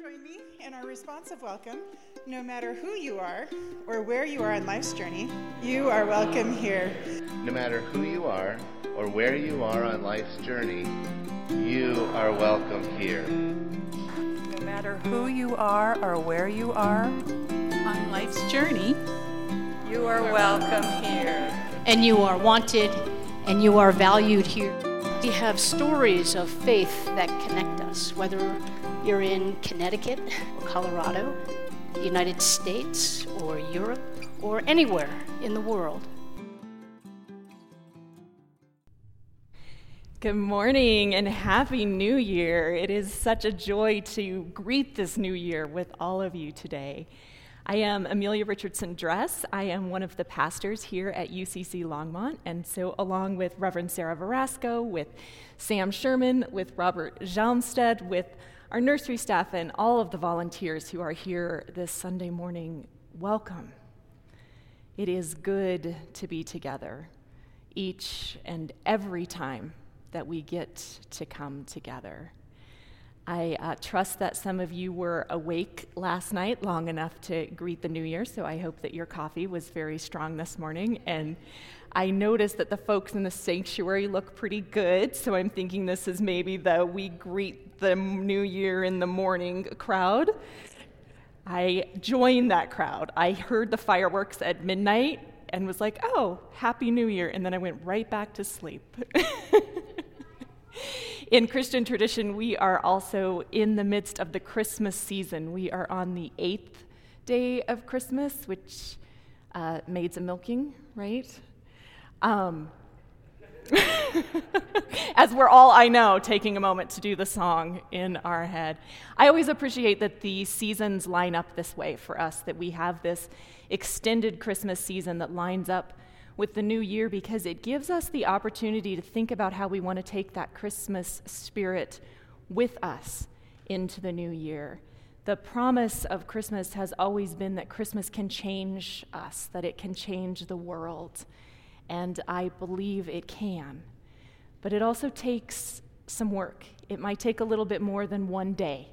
join me in our responsive welcome. No matter who you are or where you are on life's journey, you are welcome here. No matter who you are or where you are on life's journey, you are welcome here. No matter who you are or where you are on life's journey, you are welcome here. And you are wanted and you are valued here. We have stories of faith that connect us, whether you're in Connecticut or Colorado, the United States or Europe or anywhere in the world. Good morning and Happy New Year. It is such a joy to greet this new year with all of you today. I am Amelia Richardson Dress. I am one of the pastors here at UCC Longmont, and so along with Reverend Sarah Verasco, with Sam Sherman, with Robert Jalmstead, with our nursery staff, and all of the volunteers who are here this Sunday morning, welcome. It is good to be together each and every time that we get to come together. I uh, trust that some of you were awake last night long enough to greet the new year, so I hope that your coffee was very strong this morning. And I noticed that the folks in the sanctuary look pretty good, so I'm thinking this is maybe the we greet the new year in the morning crowd. I joined that crowd. I heard the fireworks at midnight and was like, oh, Happy New Year. And then I went right back to sleep. in Christian tradition, we are also in the midst of the Christmas season. We are on the eighth day of Christmas, which uh, maids a milking, right? Um, as we're all, I know, taking a moment to do the song in our head. I always appreciate that the seasons line up this way for us, that we have this extended Christmas season that lines up with the new year because it gives us the opportunity to think about how we want to take that Christmas spirit with us into the new year. The promise of Christmas has always been that Christmas can change us, that it can change the world. And I believe it can. But it also takes some work. It might take a little bit more than one day.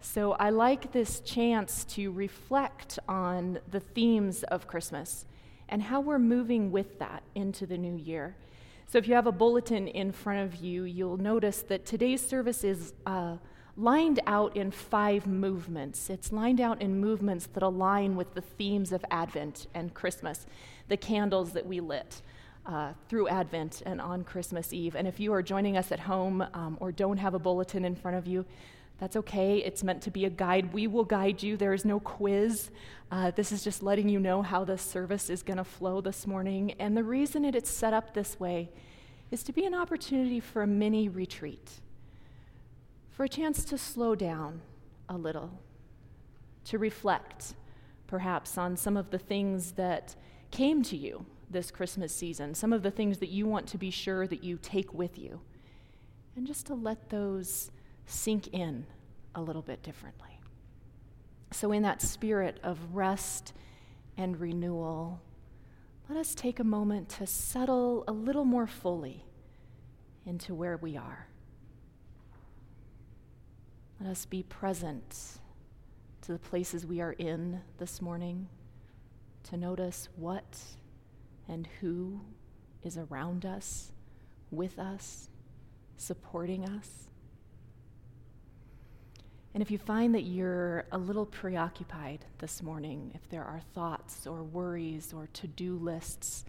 So I like this chance to reflect on the themes of Christmas and how we're moving with that into the new year. So, if you have a bulletin in front of you, you'll notice that today's service is uh, lined out in five movements. It's lined out in movements that align with the themes of Advent and Christmas, the candles that we lit. Uh, through Advent and on Christmas Eve. And if you are joining us at home um, or don't have a bulletin in front of you, that's okay. It's meant to be a guide. We will guide you. There is no quiz. Uh, this is just letting you know how the service is going to flow this morning. And the reason it is set up this way is to be an opportunity for a mini retreat, for a chance to slow down a little, to reflect perhaps on some of the things that came to you this Christmas season, some of the things that you want to be sure that you take with you, and just to let those sink in a little bit differently. So, in that spirit of rest and renewal, let us take a moment to settle a little more fully into where we are. Let us be present to the places we are in this morning, to notice what and who is around us, with us, supporting us. And if you find that you're a little preoccupied this morning, if there are thoughts or worries or to do lists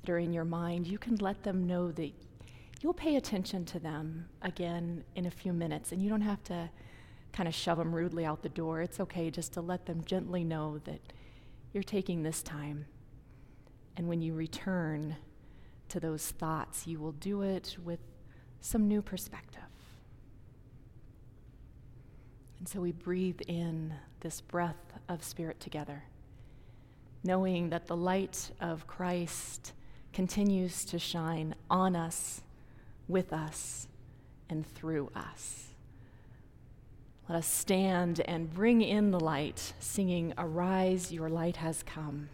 that are in your mind, you can let them know that you'll pay attention to them again in a few minutes. And you don't have to kind of shove them rudely out the door. It's okay just to let them gently know that you're taking this time. And when you return to those thoughts, you will do it with some new perspective. And so we breathe in this breath of Spirit together, knowing that the light of Christ continues to shine on us, with us, and through us. Let us stand and bring in the light, singing, Arise, your light has come.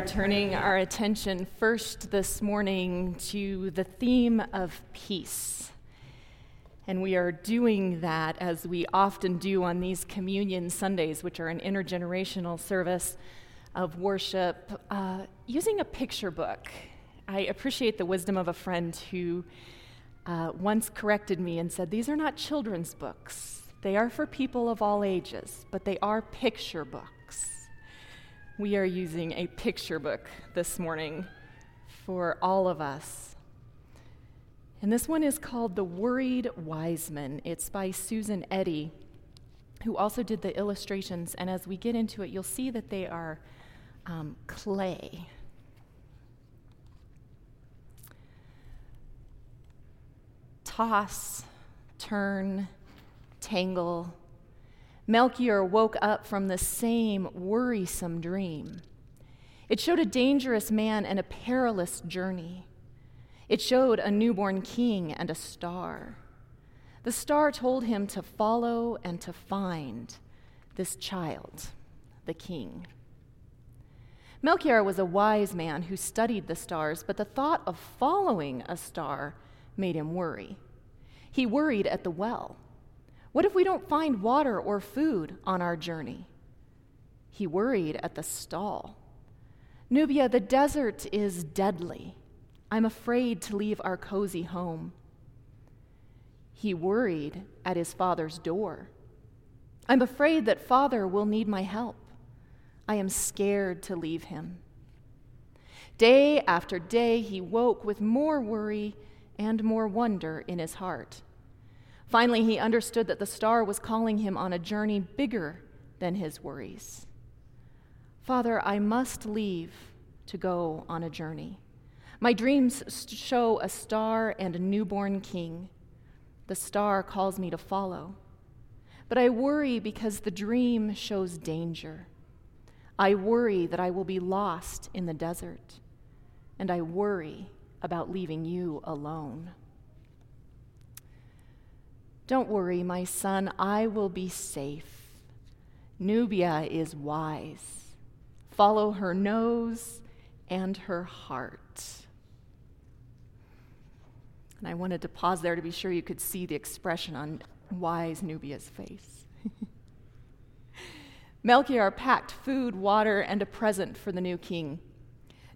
Are turning our attention first this morning to the theme of peace. And we are doing that as we often do on these communion Sundays, which are an intergenerational service of worship, uh, using a picture book. I appreciate the wisdom of a friend who uh, once corrected me and said, These are not children's books. They are for people of all ages, but they are picture books we are using a picture book this morning for all of us. And this one is called The Worried Wiseman. It's by Susan Eddy, who also did the illustrations. And as we get into it, you'll see that they are um, clay. Toss, turn, tangle, Melchior woke up from the same worrisome dream. It showed a dangerous man and a perilous journey. It showed a newborn king and a star. The star told him to follow and to find this child, the king. Melchior was a wise man who studied the stars, but the thought of following a star made him worry. He worried at the well. What if we don't find water or food on our journey? He worried at the stall. Nubia, the desert is deadly. I'm afraid to leave our cozy home. He worried at his father's door. I'm afraid that father will need my help. I am scared to leave him. Day after day, he woke with more worry and more wonder in his heart. Finally, he understood that the star was calling him on a journey bigger than his worries. Father, I must leave to go on a journey. My dreams show a star and a newborn king. The star calls me to follow. But I worry because the dream shows danger. I worry that I will be lost in the desert. And I worry about leaving you alone. Don't worry, my son, I will be safe. Nubia is wise. Follow her nose and her heart. And I wanted to pause there to be sure you could see the expression on wise Nubia's face. Melchior packed food, water, and a present for the new king.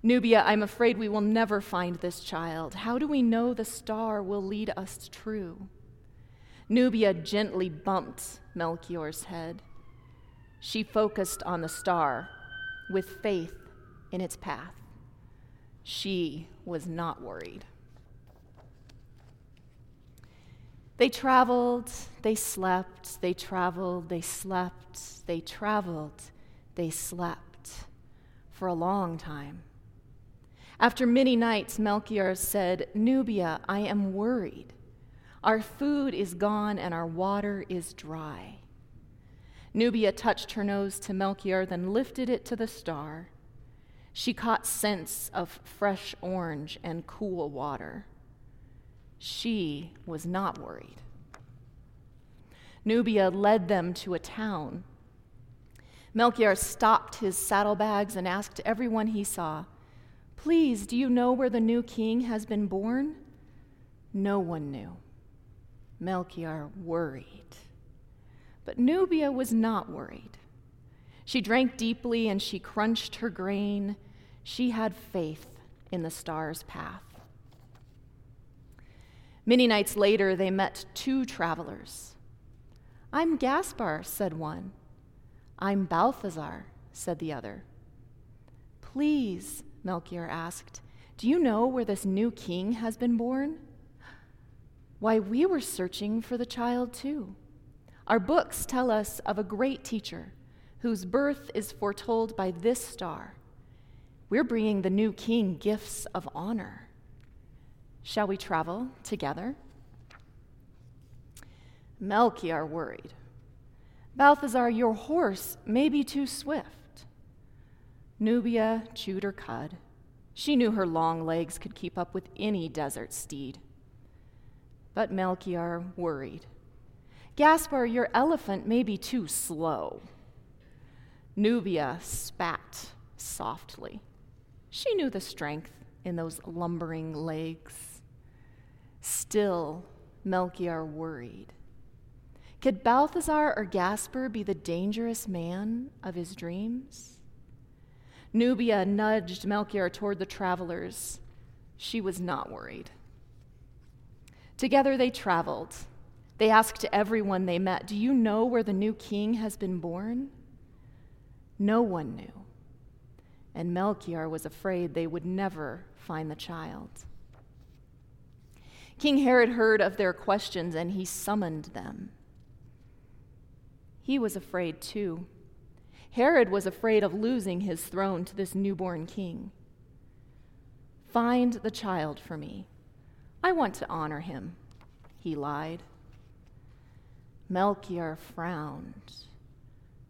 Nubia, I'm afraid we will never find this child. How do we know the star will lead us true? Nubia gently bumped Melchior's head. She focused on the star with faith in its path. She was not worried. They traveled, they slept, they traveled, they slept, they traveled, they slept for a long time. After many nights, Melchior said, Nubia, I am worried. Our food is gone and our water is dry. Nubia touched her nose to Melchior, then lifted it to the star. She caught scents of fresh orange and cool water. She was not worried. Nubia led them to a town. Melchior stopped his saddlebags and asked everyone he saw, Please, do you know where the new king has been born? No one knew. Melchior worried. But Nubia was not worried. She drank deeply and she crunched her grain. She had faith in the star's path. Many nights later, they met two travelers. I'm Gaspar, said one. I'm Balthazar, said the other. Please, Melchior asked, do you know where this new king has been born? Why, we were searching for the child too. Our books tell us of a great teacher whose birth is foretold by this star. We're bringing the new king gifts of honor. Shall we travel together? Melchior worried. Balthazar, your horse may be too swift. Nubia chewed her cud. She knew her long legs could keep up with any desert steed. But Melchior worried. Gaspar, your elephant may be too slow. Nubia spat softly. She knew the strength in those lumbering legs. Still, Melchior worried. Could Balthazar or Gaspar be the dangerous man of his dreams? Nubia nudged Melchior toward the travelers. She was not worried. Together they traveled. They asked everyone they met, Do you know where the new king has been born? No one knew. And Melchior was afraid they would never find the child. King Herod heard of their questions and he summoned them. He was afraid too. Herod was afraid of losing his throne to this newborn king. Find the child for me. I want to honor him, he lied. Melchior frowned.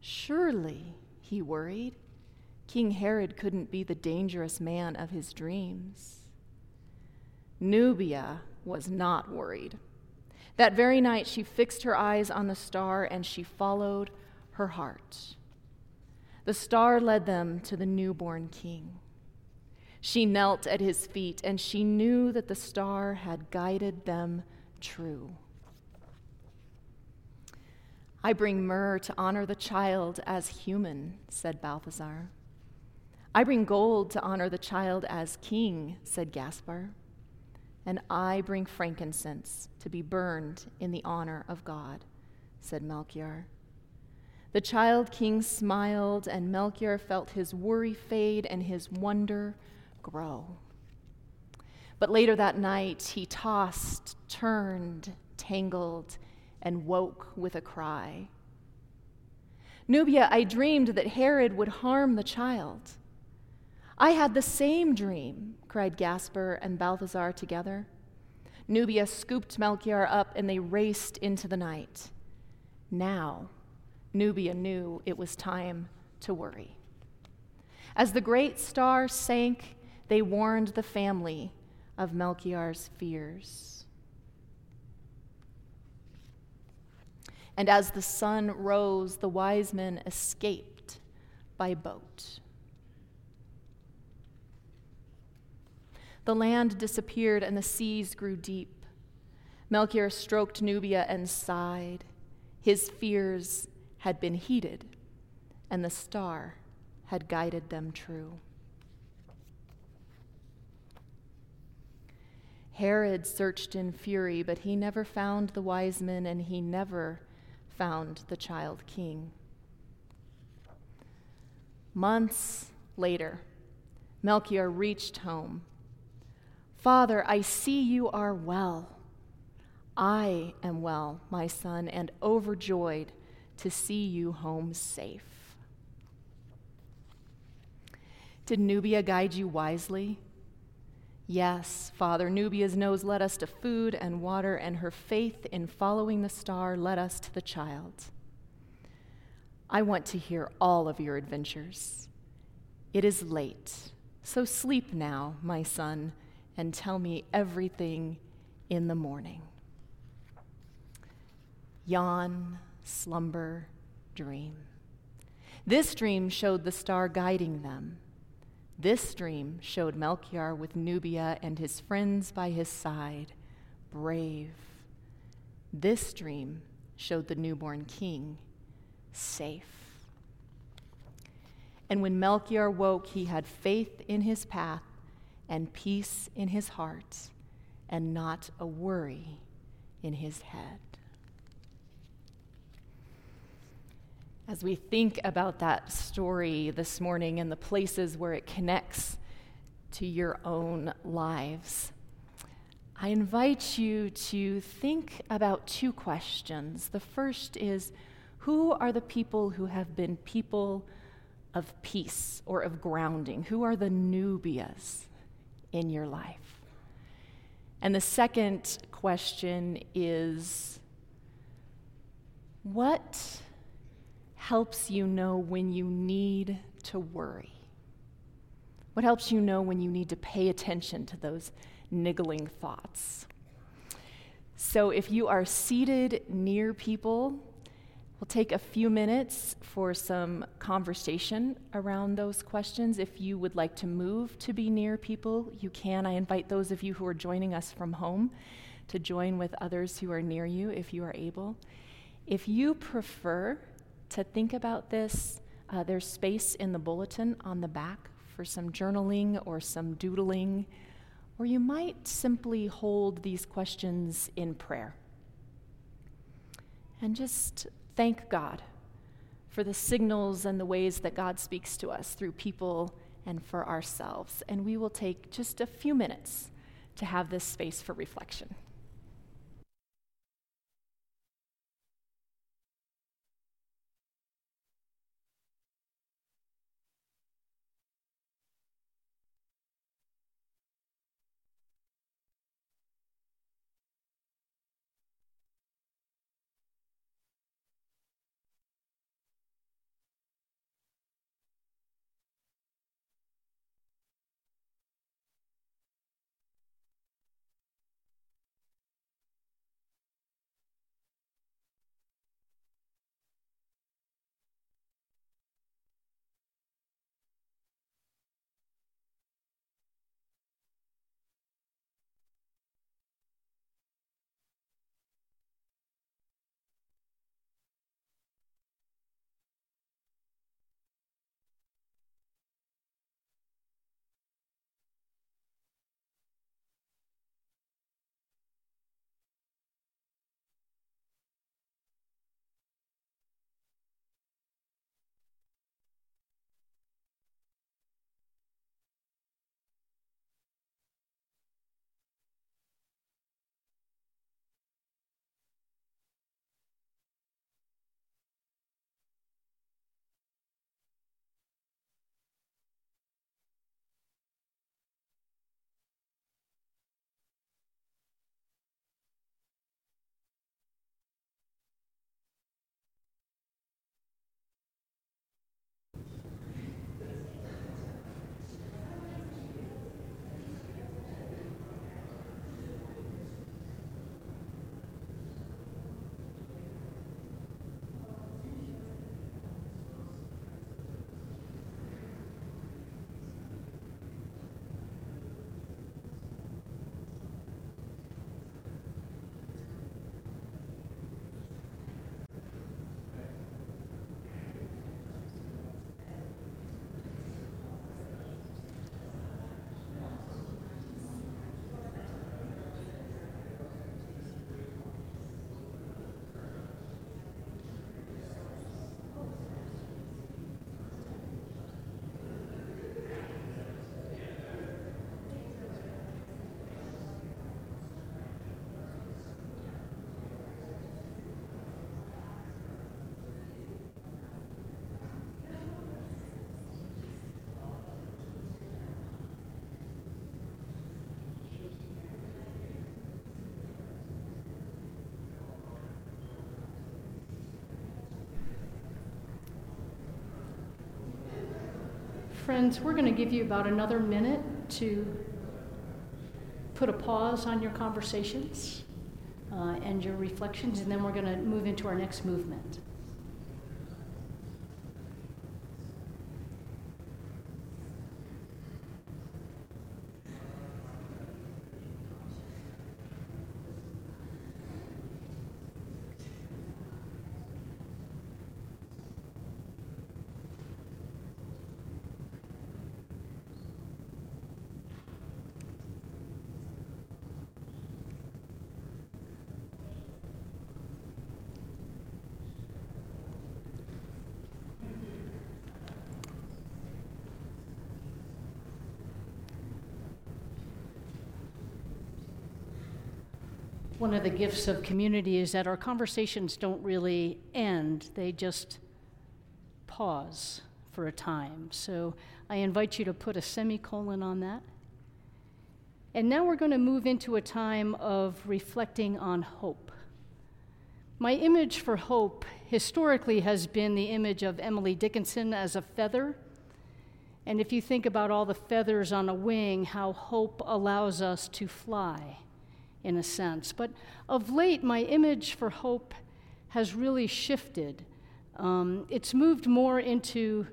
Surely, he worried, King Herod couldn't be the dangerous man of his dreams. Nubia was not worried. That very night, she fixed her eyes on the star and she followed her heart. The star led them to the newborn king. She knelt at his feet and she knew that the star had guided them true. I bring myrrh to honor the child as human, said Balthazar. I bring gold to honor the child as king, said Gaspar and I bring frankincense to be burned in the honor of God, said Melchior. The child king smiled, and Melchior felt his worry fade and his wonder grow. But later that night, he tossed, turned, tangled, and woke with a cry. Nubia, I dreamed that Herod would harm the child. I had the same dream, cried Gaspar and Balthazar together. Nubia scooped Melchior up and they raced into the night. Now, Nubia knew it was time to worry. As the great star sank, they warned the family of Melchior's fears. And as the sun rose, the wise men escaped by boat. The land disappeared and the seas grew deep. Melchior stroked Nubia and sighed. His fears had been heeded, and the star had guided them true. Herod searched in fury, but he never found the wise men, and he never found the child king. Months later, Melchior reached home Father, I see you are well. I am well, my son, and overjoyed to see you home safe. Did Nubia guide you wisely? Yes, Father, Nubia's nose led us to food and water, and her faith in following the star led us to the child. I want to hear all of your adventures. It is late, so sleep now, my son and tell me everything in the morning. Yawn, slumber, dream. This dream showed the star guiding them. This dream showed Melchior with Nubia and his friends by his side, brave. This dream showed the newborn king, safe. And when Melchior woke, he had faith in his path and peace in his heart, and not a worry in his head. As we think about that story this morning and the places where it connects to your own lives, I invite you to think about two questions. The first is Who are the people who have been people of peace or of grounding? Who are the Nubias in your life? And the second question is what helps you know when you need to worry? What helps you know when you need to pay attention to those niggling thoughts? So, if you are seated near people, We'll take a few minutes for some conversation around those questions. If you would like to move to be near people, you can. I invite those of you who are joining us from home to join with others who are near you if you are able. If you prefer to think about this, uh, there's space in the bulletin on the back for some journaling or some doodling, or you might simply hold these questions in prayer. And just thank God for the signals and the ways that God speaks to us through people and for ourselves. And we will take just a few minutes to have this space for reflection. Friends, we're going to give you about another minute to put a pause on your conversations uh, and your reflections, and then we're going to move into our next movement. One of the gifts of community is that our conversations don't really end, they just pause for a time. So I invite you to put a semicolon on that. And now we're going to move into a time of reflecting on hope. My image for hope historically has been the image of Emily Dickinson as a feather. And if you think about all the feathers on a wing, how hope allows us to fly in a sense. But of late, my image for hope has really shifted. Um, it's moved more into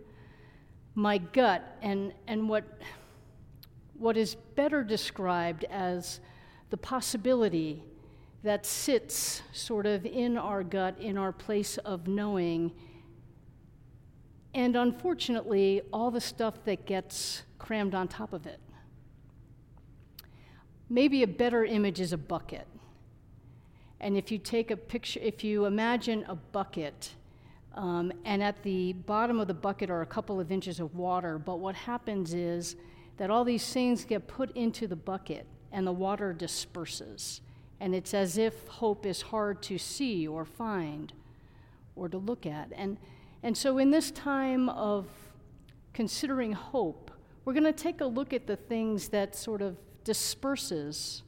my gut and, and what, what is better described as the possibility that sits sort of in our gut, in our place of knowing. And unfortunately, all the stuff that gets crammed on top of it. Maybe a better image is a bucket. And if you take a picture, if you imagine a bucket, um, and at the bottom of the bucket are a couple of inches of water, but what happens is that all these things get put into the bucket and the water disperses. And it's as if hope is hard to see or find or to look at. And, and so, in this time of considering hope, we're going to take a look at the things that sort of disperses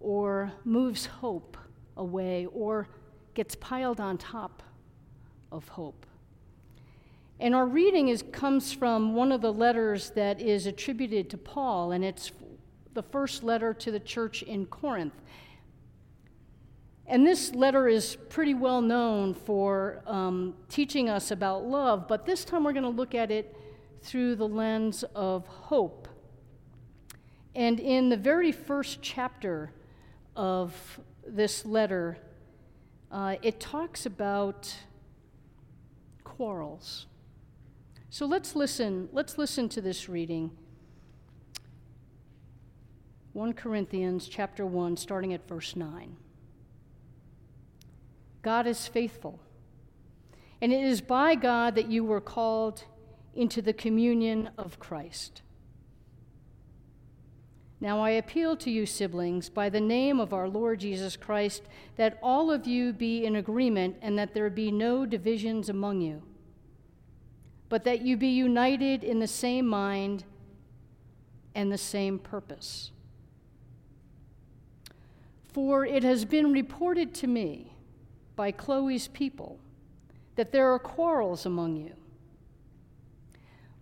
or moves hope away or gets piled on top of hope. And our reading is, comes from one of the letters that is attributed to Paul, and it's the first letter to the church in Corinth. And this letter is pretty well known for um, teaching us about love, but this time we're going to look at it through the lens of hope. And in the very first chapter of this letter, uh, it talks about quarrels. So let's listen, let's listen to this reading. 1 Corinthians chapter 1 starting at verse 9. God is faithful. And it is by God that you were called into the communion of Christ. Now I appeal to you, siblings, by the name of our Lord Jesus Christ, that all of you be in agreement and that there be no divisions among you, but that you be united in the same mind and the same purpose. For it has been reported to me by Chloe's people that there are quarrels among you.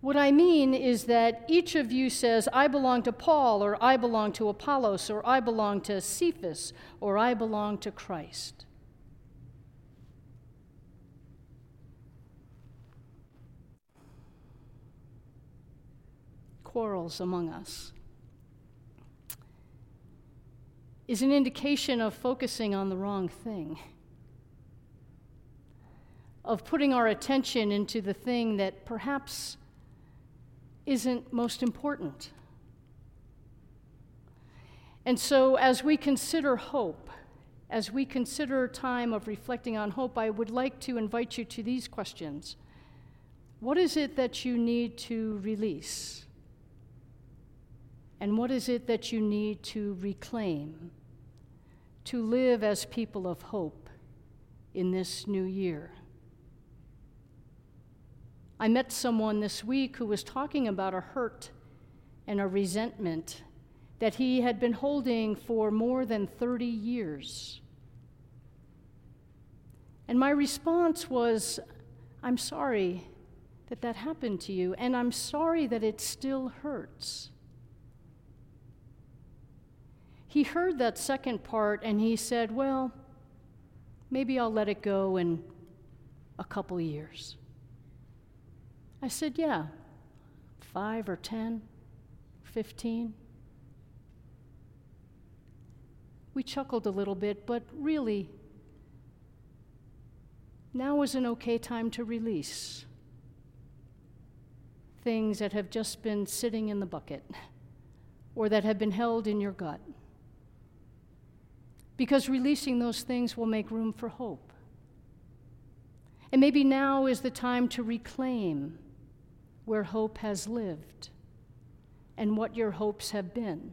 What I mean is that each of you says, I belong to Paul, or I belong to Apollos, or I belong to Cephas, or I belong to Christ. Quarrels among us is an indication of focusing on the wrong thing, of putting our attention into the thing that perhaps isn't most important. And so, as we consider hope, as we consider time of reflecting on hope, I would like to invite you to these questions. What is it that you need to release? And what is it that you need to reclaim to live as people of hope in this new year? I met someone this week who was talking about a hurt and a resentment that he had been holding for more than 30 years. And my response was, I'm sorry that that happened to you, and I'm sorry that it still hurts. He heard that second part and he said, Well, maybe I'll let it go in a couple years. I said, Yeah, five or ten, fifteen. We chuckled a little bit, but really, now is an okay time to release things that have just been sitting in the bucket or that have been held in your gut. Because releasing those things will make room for hope. And maybe now is the time to reclaim where hope has lived and what your hopes have been.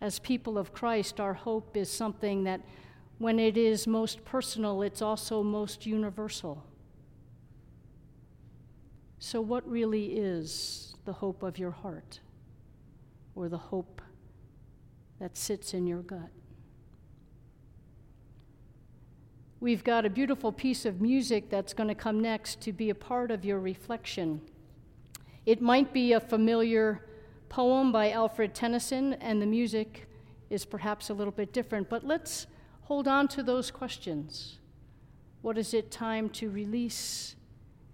As people of Christ, our hope is something that, when it is most personal, it's also most universal. So, what really is the hope of your heart or the hope that sits in your gut? We've got a beautiful piece of music that's going to come next to be a part of your reflection. It might be a familiar poem by Alfred Tennyson, and the music is perhaps a little bit different, but let's hold on to those questions. What is it time to release,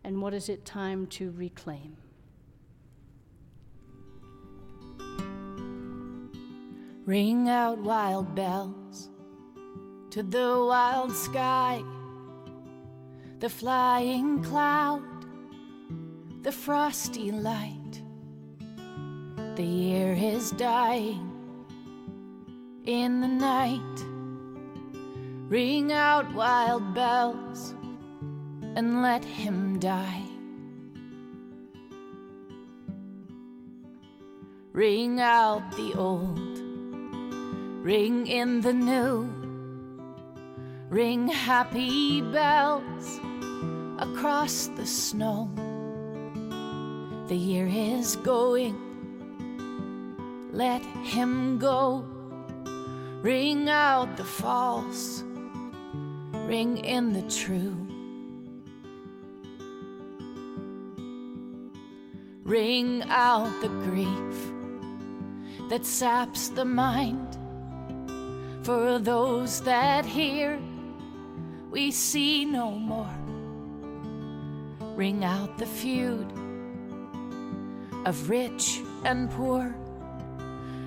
and what is it time to reclaim? Ring out wild bells to the wild sky, the flying cloud, the frosty light. The year is dying in the night. Ring out wild bells and let him die. Ring out the old, ring in the new, ring happy bells across the snow. The year is going, let him go. Ring out the false ring in the true. Ring out the grief that saps the mind. For those that hear, we see no more. Ring out the feud of rich and poor.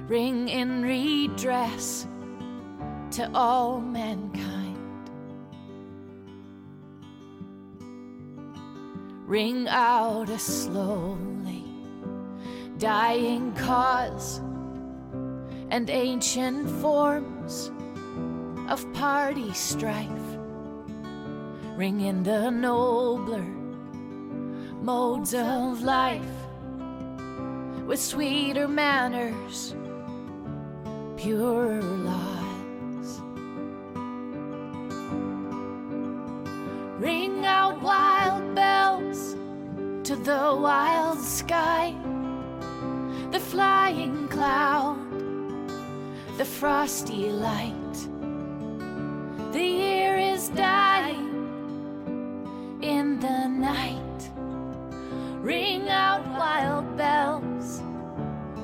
Ring in redress to all mankind. ring out a slowly dying cause and ancient forms of party strife. Ring in the nobler modes of life with sweeter manners, purer lives. Ring out wild bells to the wild sky, the flying cloud, the frosty light. The year is dying night. Ring out wild bells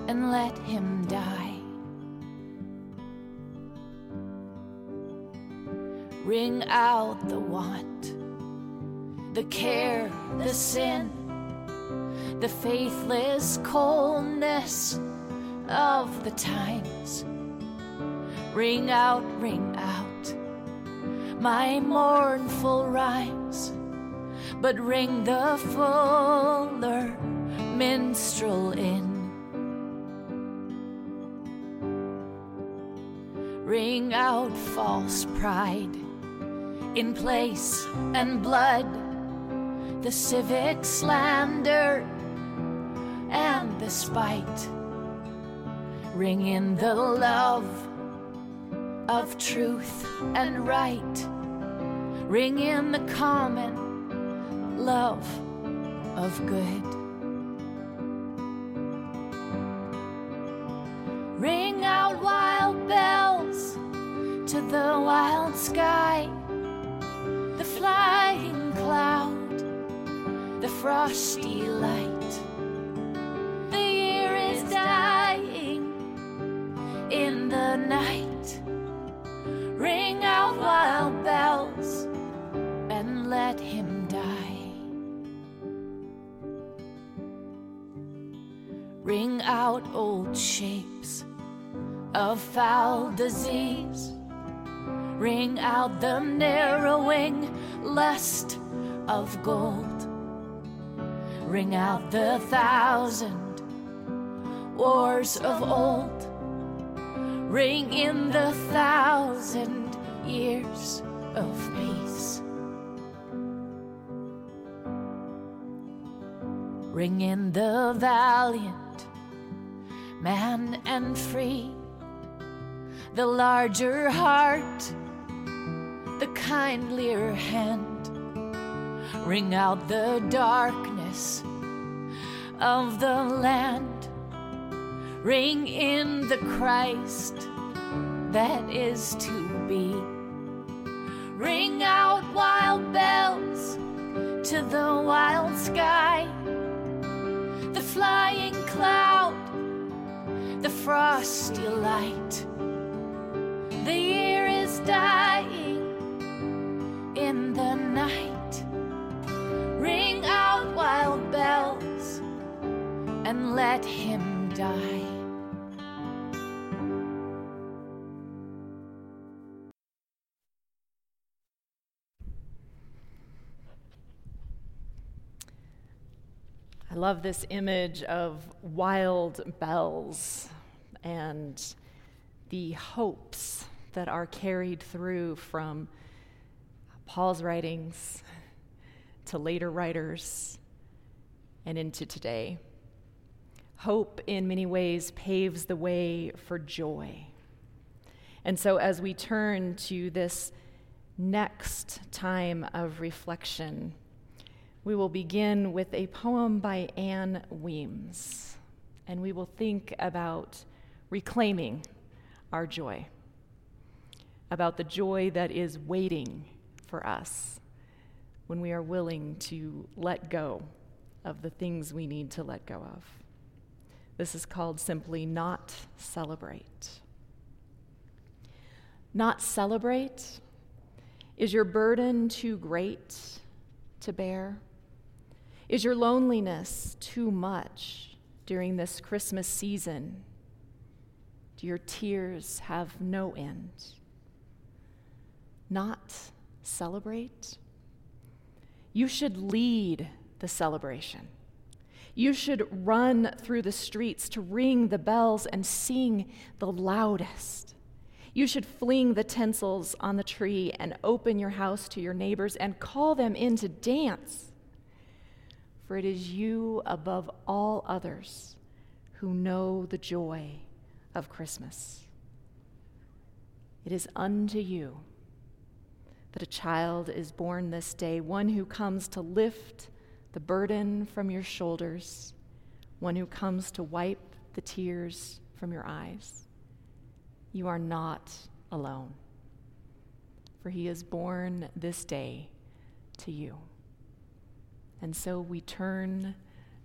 and let him die. Ring out the want, the care, the sin, the faithless coldness of the times. Ring out, ring out my mournful rhymes, but ring the fuller minstrel in. Ring out false pride in place and blood, the civic slander and the spite. Ring in the love of truth and right. Ring in the common love of good. Ring out wild bells to the wild sky, the flying cloud, the frosty light. Out old shapes of foul disease. Ring out the narrowing lust of gold. Ring out the thousand wars of old. Ring in the thousand years of peace. Ring in the valiant man and free, the larger heart, the kindlier hand. Ring out the darkness of the land. Ring in the Christ that is to be. Ring out wild bells to the wild sky, the flying cloud, the frosty light. The year is dying in the night. Ring out wild bells and let him die. Love this image of wild bells and the hopes that are carried through from Paul's writings to later writers and into today. Hope, in many ways, paves the way for joy. And so, as we turn to this next time of reflection, we will begin with a poem by Ann Weems, and we will think about reclaiming our joy, about the joy that is waiting for us when we are willing to let go of the things we need to let go of. This is called simply not celebrate. Not celebrate? Is your burden too great to bear? Is your loneliness too much during this Christmas season? Do your tears have no end? Not celebrate? You should lead the celebration. You should run through the streets to ring the bells and sing the loudest. You should fling the tinsels on the tree and open your house to your neighbors and call them in to dance for it is you above all others who know the joy of Christmas. It is unto you that a child is born this day, one who comes to lift the burden from your shoulders, one who comes to wipe the tears from your eyes. You are not alone, for he is born this day to you. And so we turn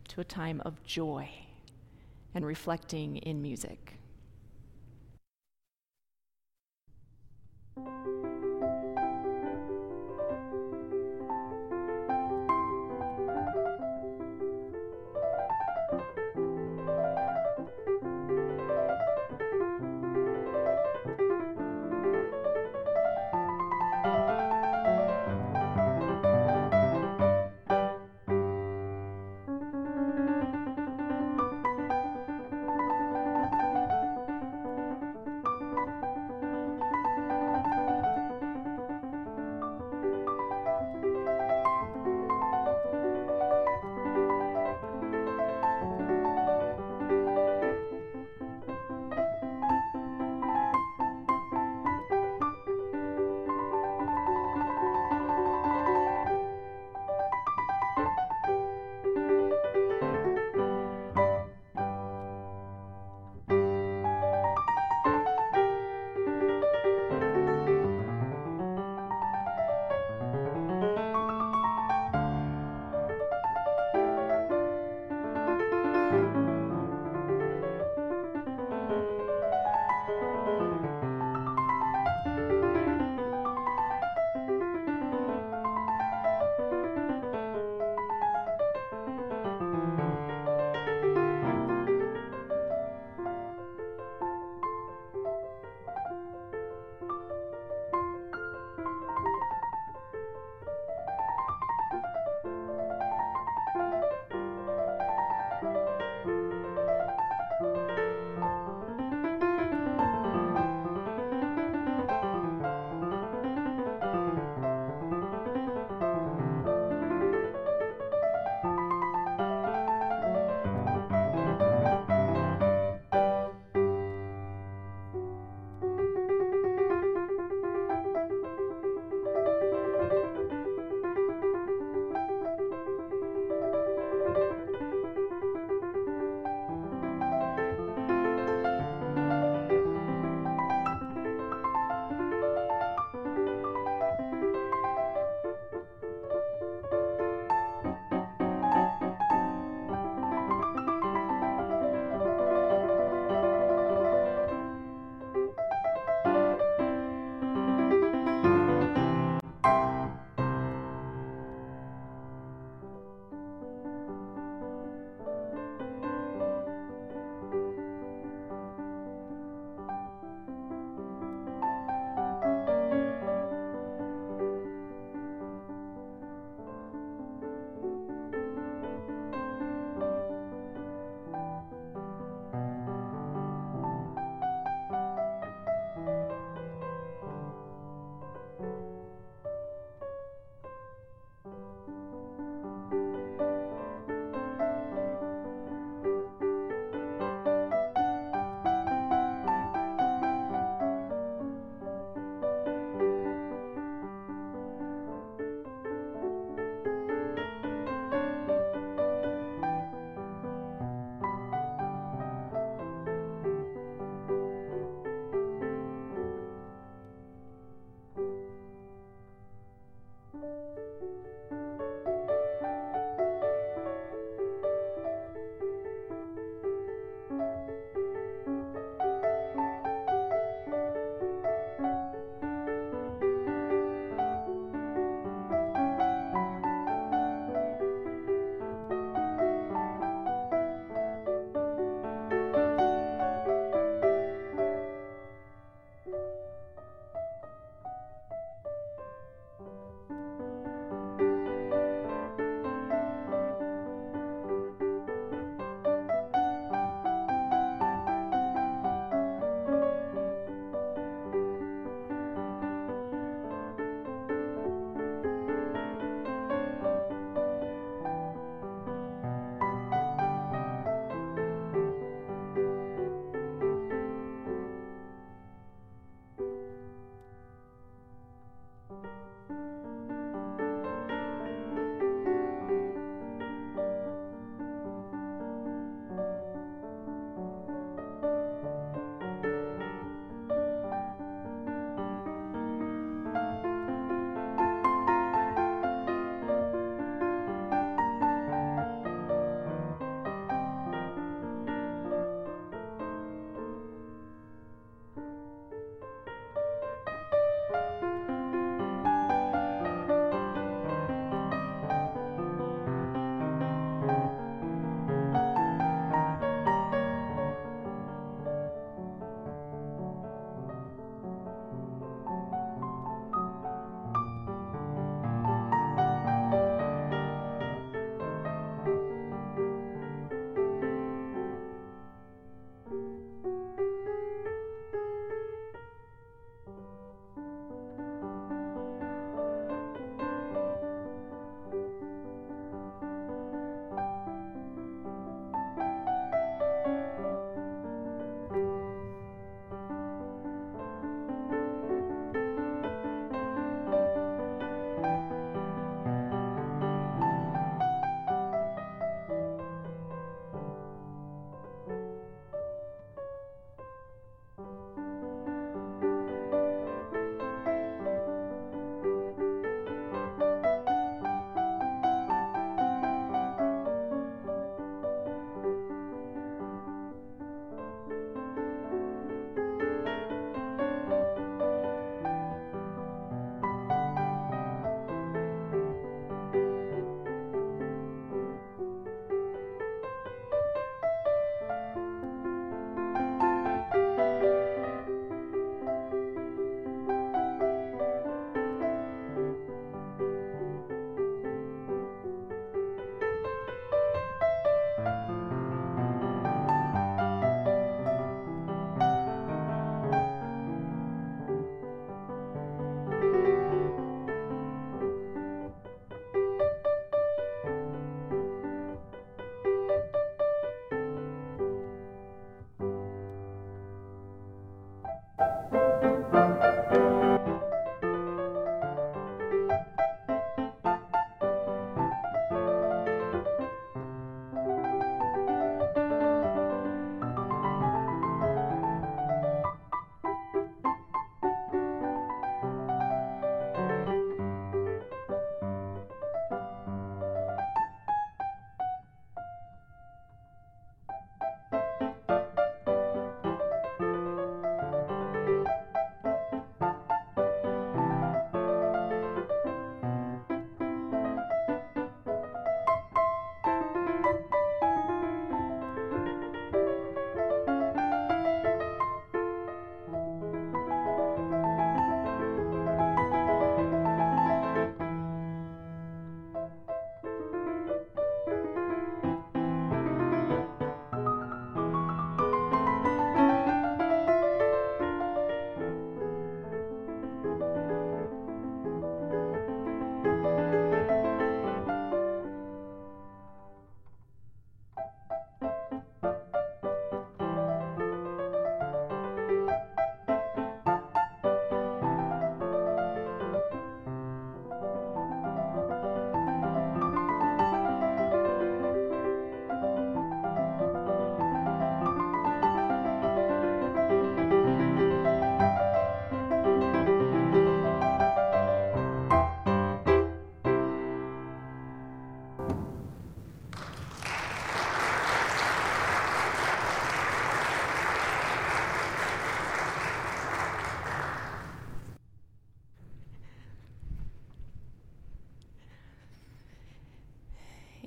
to a time of joy and reflecting in music.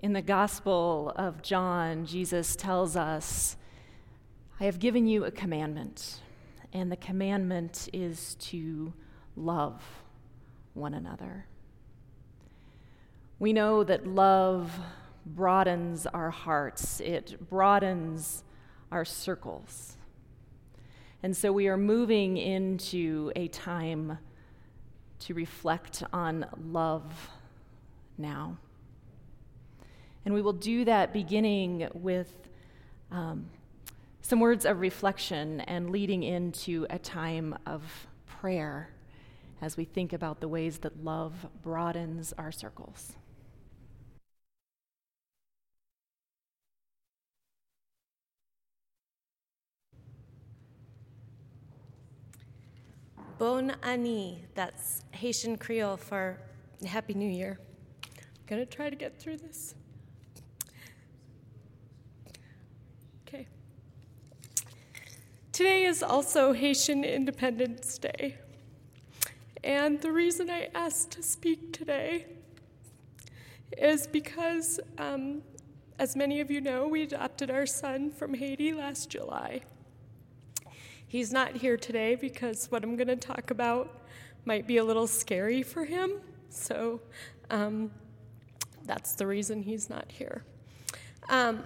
In the Gospel of John, Jesus tells us, I have given you a commandment, and the commandment is to love one another. We know that love broadens our hearts, it broadens our circles. And so we are moving into a time to reflect on love now. And we will do that beginning with um, some words of reflection and leading into a time of prayer as we think about the ways that love broadens our circles. Bon Ani, that's Haitian Creole for Happy New Year. I'm gonna try to get through this. Okay. Today is also Haitian Independence Day. And the reason I asked to speak today is because, um, as many of you know, we adopted our son from Haiti last July. He's not here today because what I'm going to talk about might be a little scary for him. So um, that's the reason he's not here. Um,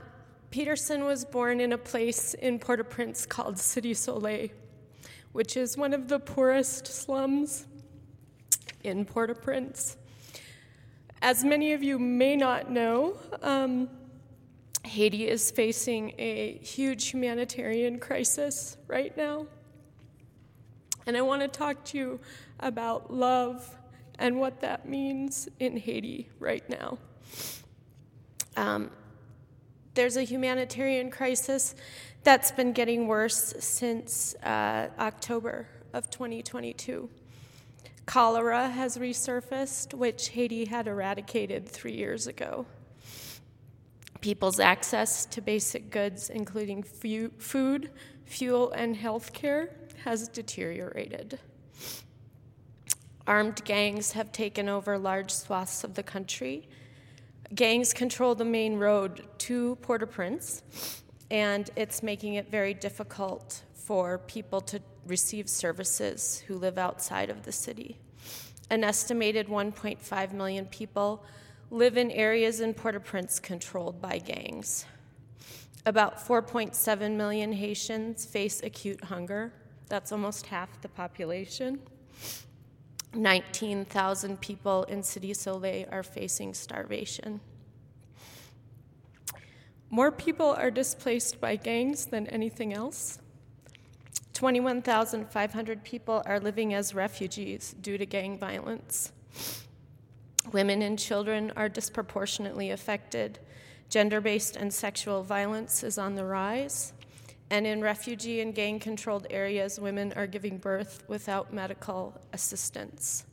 Peterson was born in a place in Port au Prince called Cité Soleil, which is one of the poorest slums in Port au Prince. As many of you may not know, um, Haiti is facing a huge humanitarian crisis right now. And I want to talk to you about love and what that means in Haiti right now. Um, there's a humanitarian crisis that's been getting worse since uh, October of 2022. Cholera has resurfaced, which Haiti had eradicated three years ago people's access to basic goods, including fu- food, fuel, and health care, has deteriorated. Armed gangs have taken over large swaths of the country. Gangs control the main road to Port au Prince, and it's making it very difficult for people to receive services who live outside of the city. An estimated 1.5 million people live in areas in Port au Prince controlled by gangs. About 4.7 million Haitians face acute hunger. That's almost half the population. 19,000 people in Cité Soleil are facing starvation. More people are displaced by gangs than anything else. 21,500 people are living as refugees due to gang violence. Women and children are disproportionately affected. Gender based and sexual violence is on the rise. And in refugee and gang controlled areas, women are giving birth without medical assistance.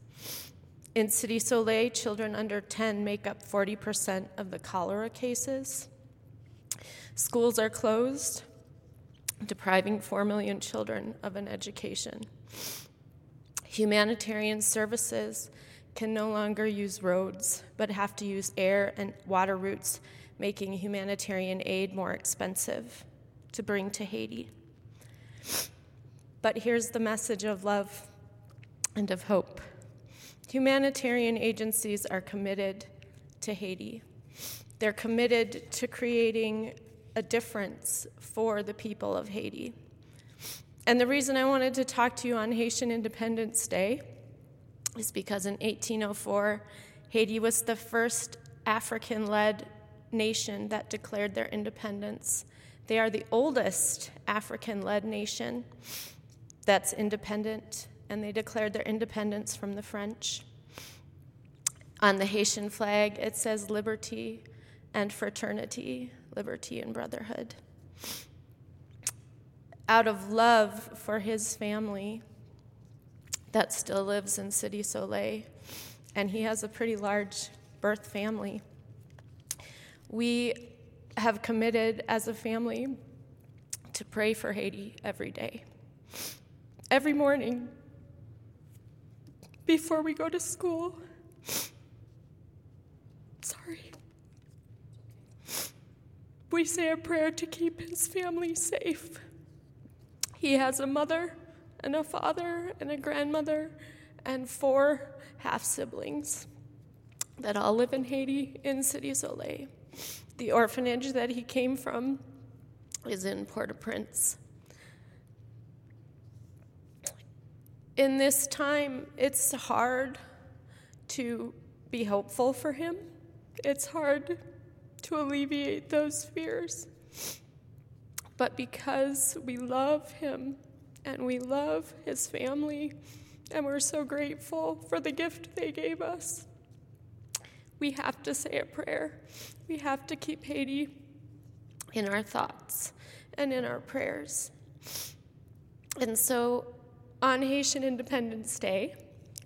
In Cité Soleil, children under 10 make up 40% of the cholera cases. Schools are closed, depriving 4 million children of an education. Humanitarian services can no longer use roads, but have to use air and water routes, making humanitarian aid more expensive to bring to Haiti. But here's the message of love and of hope humanitarian agencies are committed to Haiti, they're committed to creating a difference for the people of Haiti. And the reason I wanted to talk to you on Haitian Independence Day is because in 1804, Haiti was the first African led nation that declared their independence. They are the oldest African led nation that's independent, and they declared their independence from the French. On the Haitian flag, it says liberty and fraternity, liberty and brotherhood. Out of love for his family, that still lives in Cité Soleil, and he has a pretty large birth family. We have committed as a family to pray for Haiti every day. Every morning, before we go to school. Sorry. we say a prayer to keep his family safe. He has a mother and a father and a grandmother and four half siblings that all live in Haiti in Cité Soleil. The orphanage that he came from is in Port au Prince. In this time, it's hard to be hopeful for him. It's hard to alleviate those fears. But because we love him and we love his family, and we're so grateful for the gift they gave us, we have to say a prayer. We have to keep Haiti in our thoughts and in our prayers. And so on Haitian Independence Day,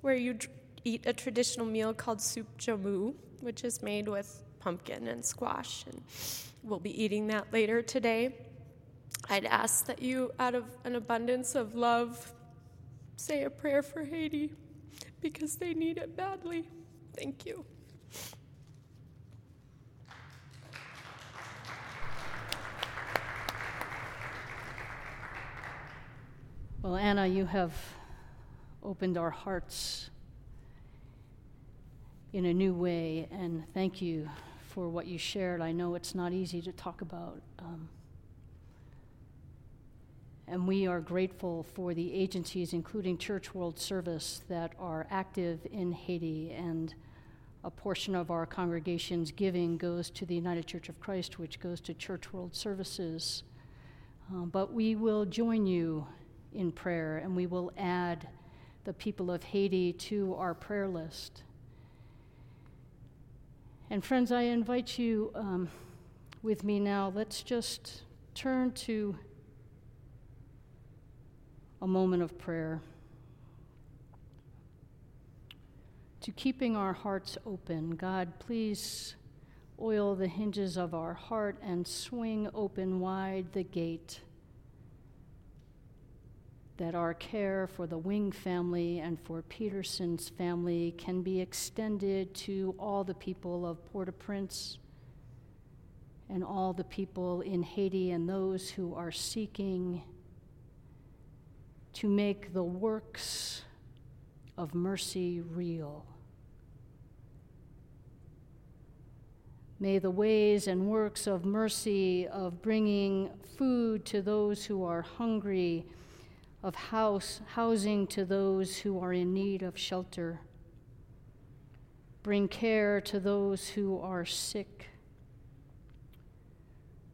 where you eat a traditional meal called soup joumou, which is made with pumpkin and squash, and we'll be eating that later today. I'd ask that you, out of an abundance of love, say a prayer for Haiti because they need it badly. Thank you. Well, Anna, you have opened our hearts in a new way, and thank you for what you shared. I know it's not easy to talk about. Um, and we are grateful for the agencies, including Church World Service, that are active in Haiti. And a portion of our congregation's giving goes to the United Church of Christ, which goes to Church World Services. Uh, but we will join you in prayer, and we will add the people of Haiti to our prayer list. And, friends, I invite you um, with me now. Let's just turn to a moment of prayer, to keeping our hearts open. God, please oil the hinges of our heart and swing open wide the gate that our care for the Wing family and for Peterson's family can be extended to all the people of Port au Prince and all the people in Haiti and those who are seeking to make the works of mercy real. May the ways and works of mercy, of bringing food to those who are hungry, of house, housing to those who are in need of shelter. Bring care to those who are sick.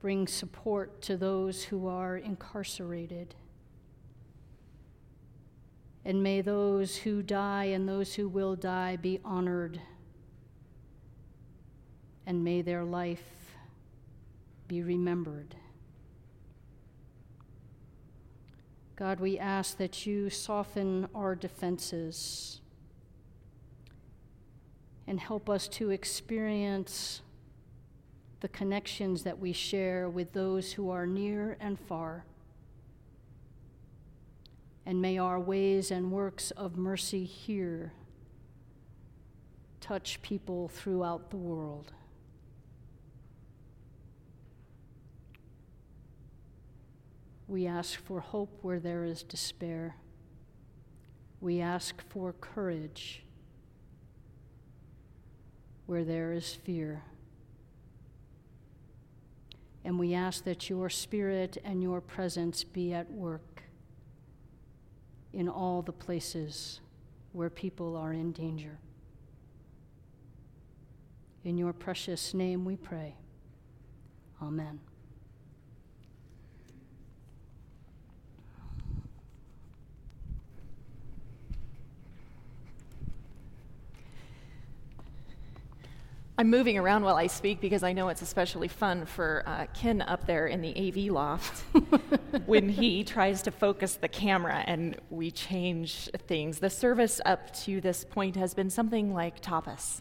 Bring support to those who are incarcerated. And may those who die and those who will die be honored. And may their life be remembered. God, we ask that you soften our defenses and help us to experience the connections that we share with those who are near and far. And may our ways and works of mercy here touch people throughout the world. We ask for hope where there is despair. We ask for courage where there is fear. And we ask that your spirit and your presence be at work in all the places where people are in danger. In your precious name we pray. Amen. I'm moving around while I speak because I know it's especially fun for uh, Ken up there in the AV loft when he tries to focus the camera and we change things. The service up to this point has been something like tapas.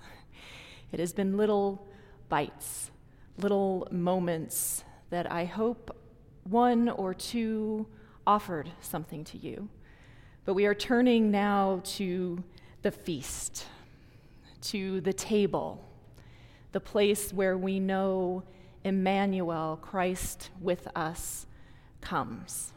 It has been little bites, little moments that I hope one or two offered something to you. But we are turning now to the feast, to the table the place where we know Emmanuel, Christ with us, comes.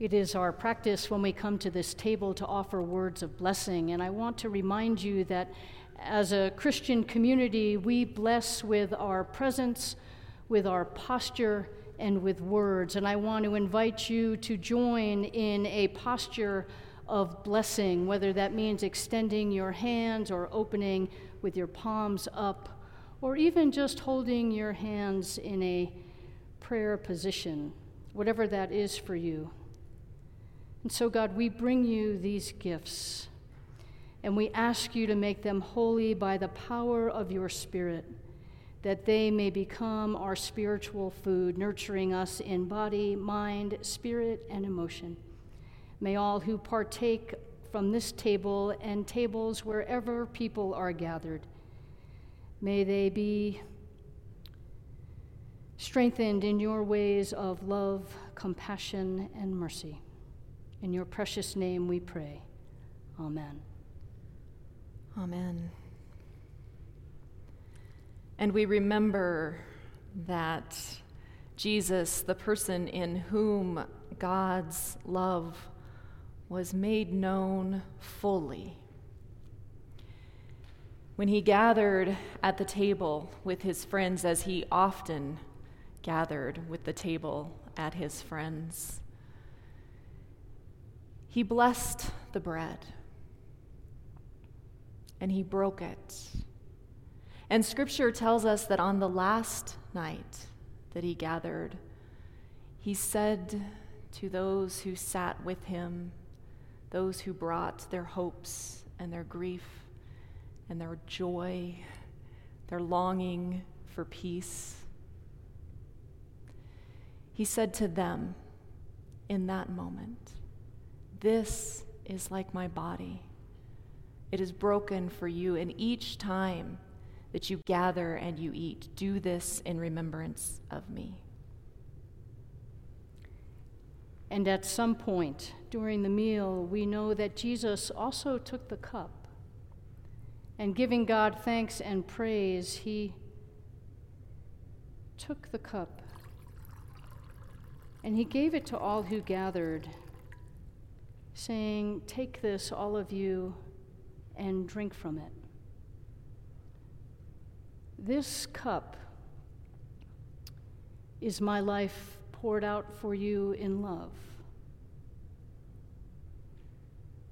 It is our practice when we come to this table to offer words of blessing, and I want to remind you that as a Christian community, we bless with our presence, with our posture, and with words. And I want to invite you to join in a posture of blessing, whether that means extending your hands or opening with your palms up, or even just holding your hands in a prayer position, whatever that is for you. And so, God, we bring you these gifts and we ask you to make them holy by the power of your Spirit, that they may become our spiritual food, nurturing us in body, mind, spirit, and emotion. May all who partake from this table and tables wherever people are gathered, may they be strengthened in your ways of love, compassion, and mercy. In your precious name we pray. Amen. Amen. And we remember that Jesus, the person in whom God's love was made known fully. When he gathered at the table with his friends, as he often gathered with the table at his friends, he blessed the bread and he broke it. And scripture tells us that on the last night that he gathered, he said to those who sat with him, those who brought their hopes and their grief and their joy, their longing for peace, he said to them in that moment, this is like my body. It is broken for you, and each time that you gather and you eat, do this in remembrance of me. And at some point during the meal, we know that Jesus also took the cup. And giving God thanks and praise, he took the cup and he gave it to all who gathered saying, Take this, all of you, and drink from it. This cup is my life poured out for you in love.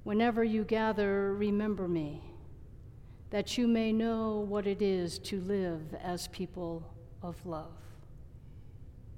Whenever you gather, remember me, that you may know what it is to live as people of love.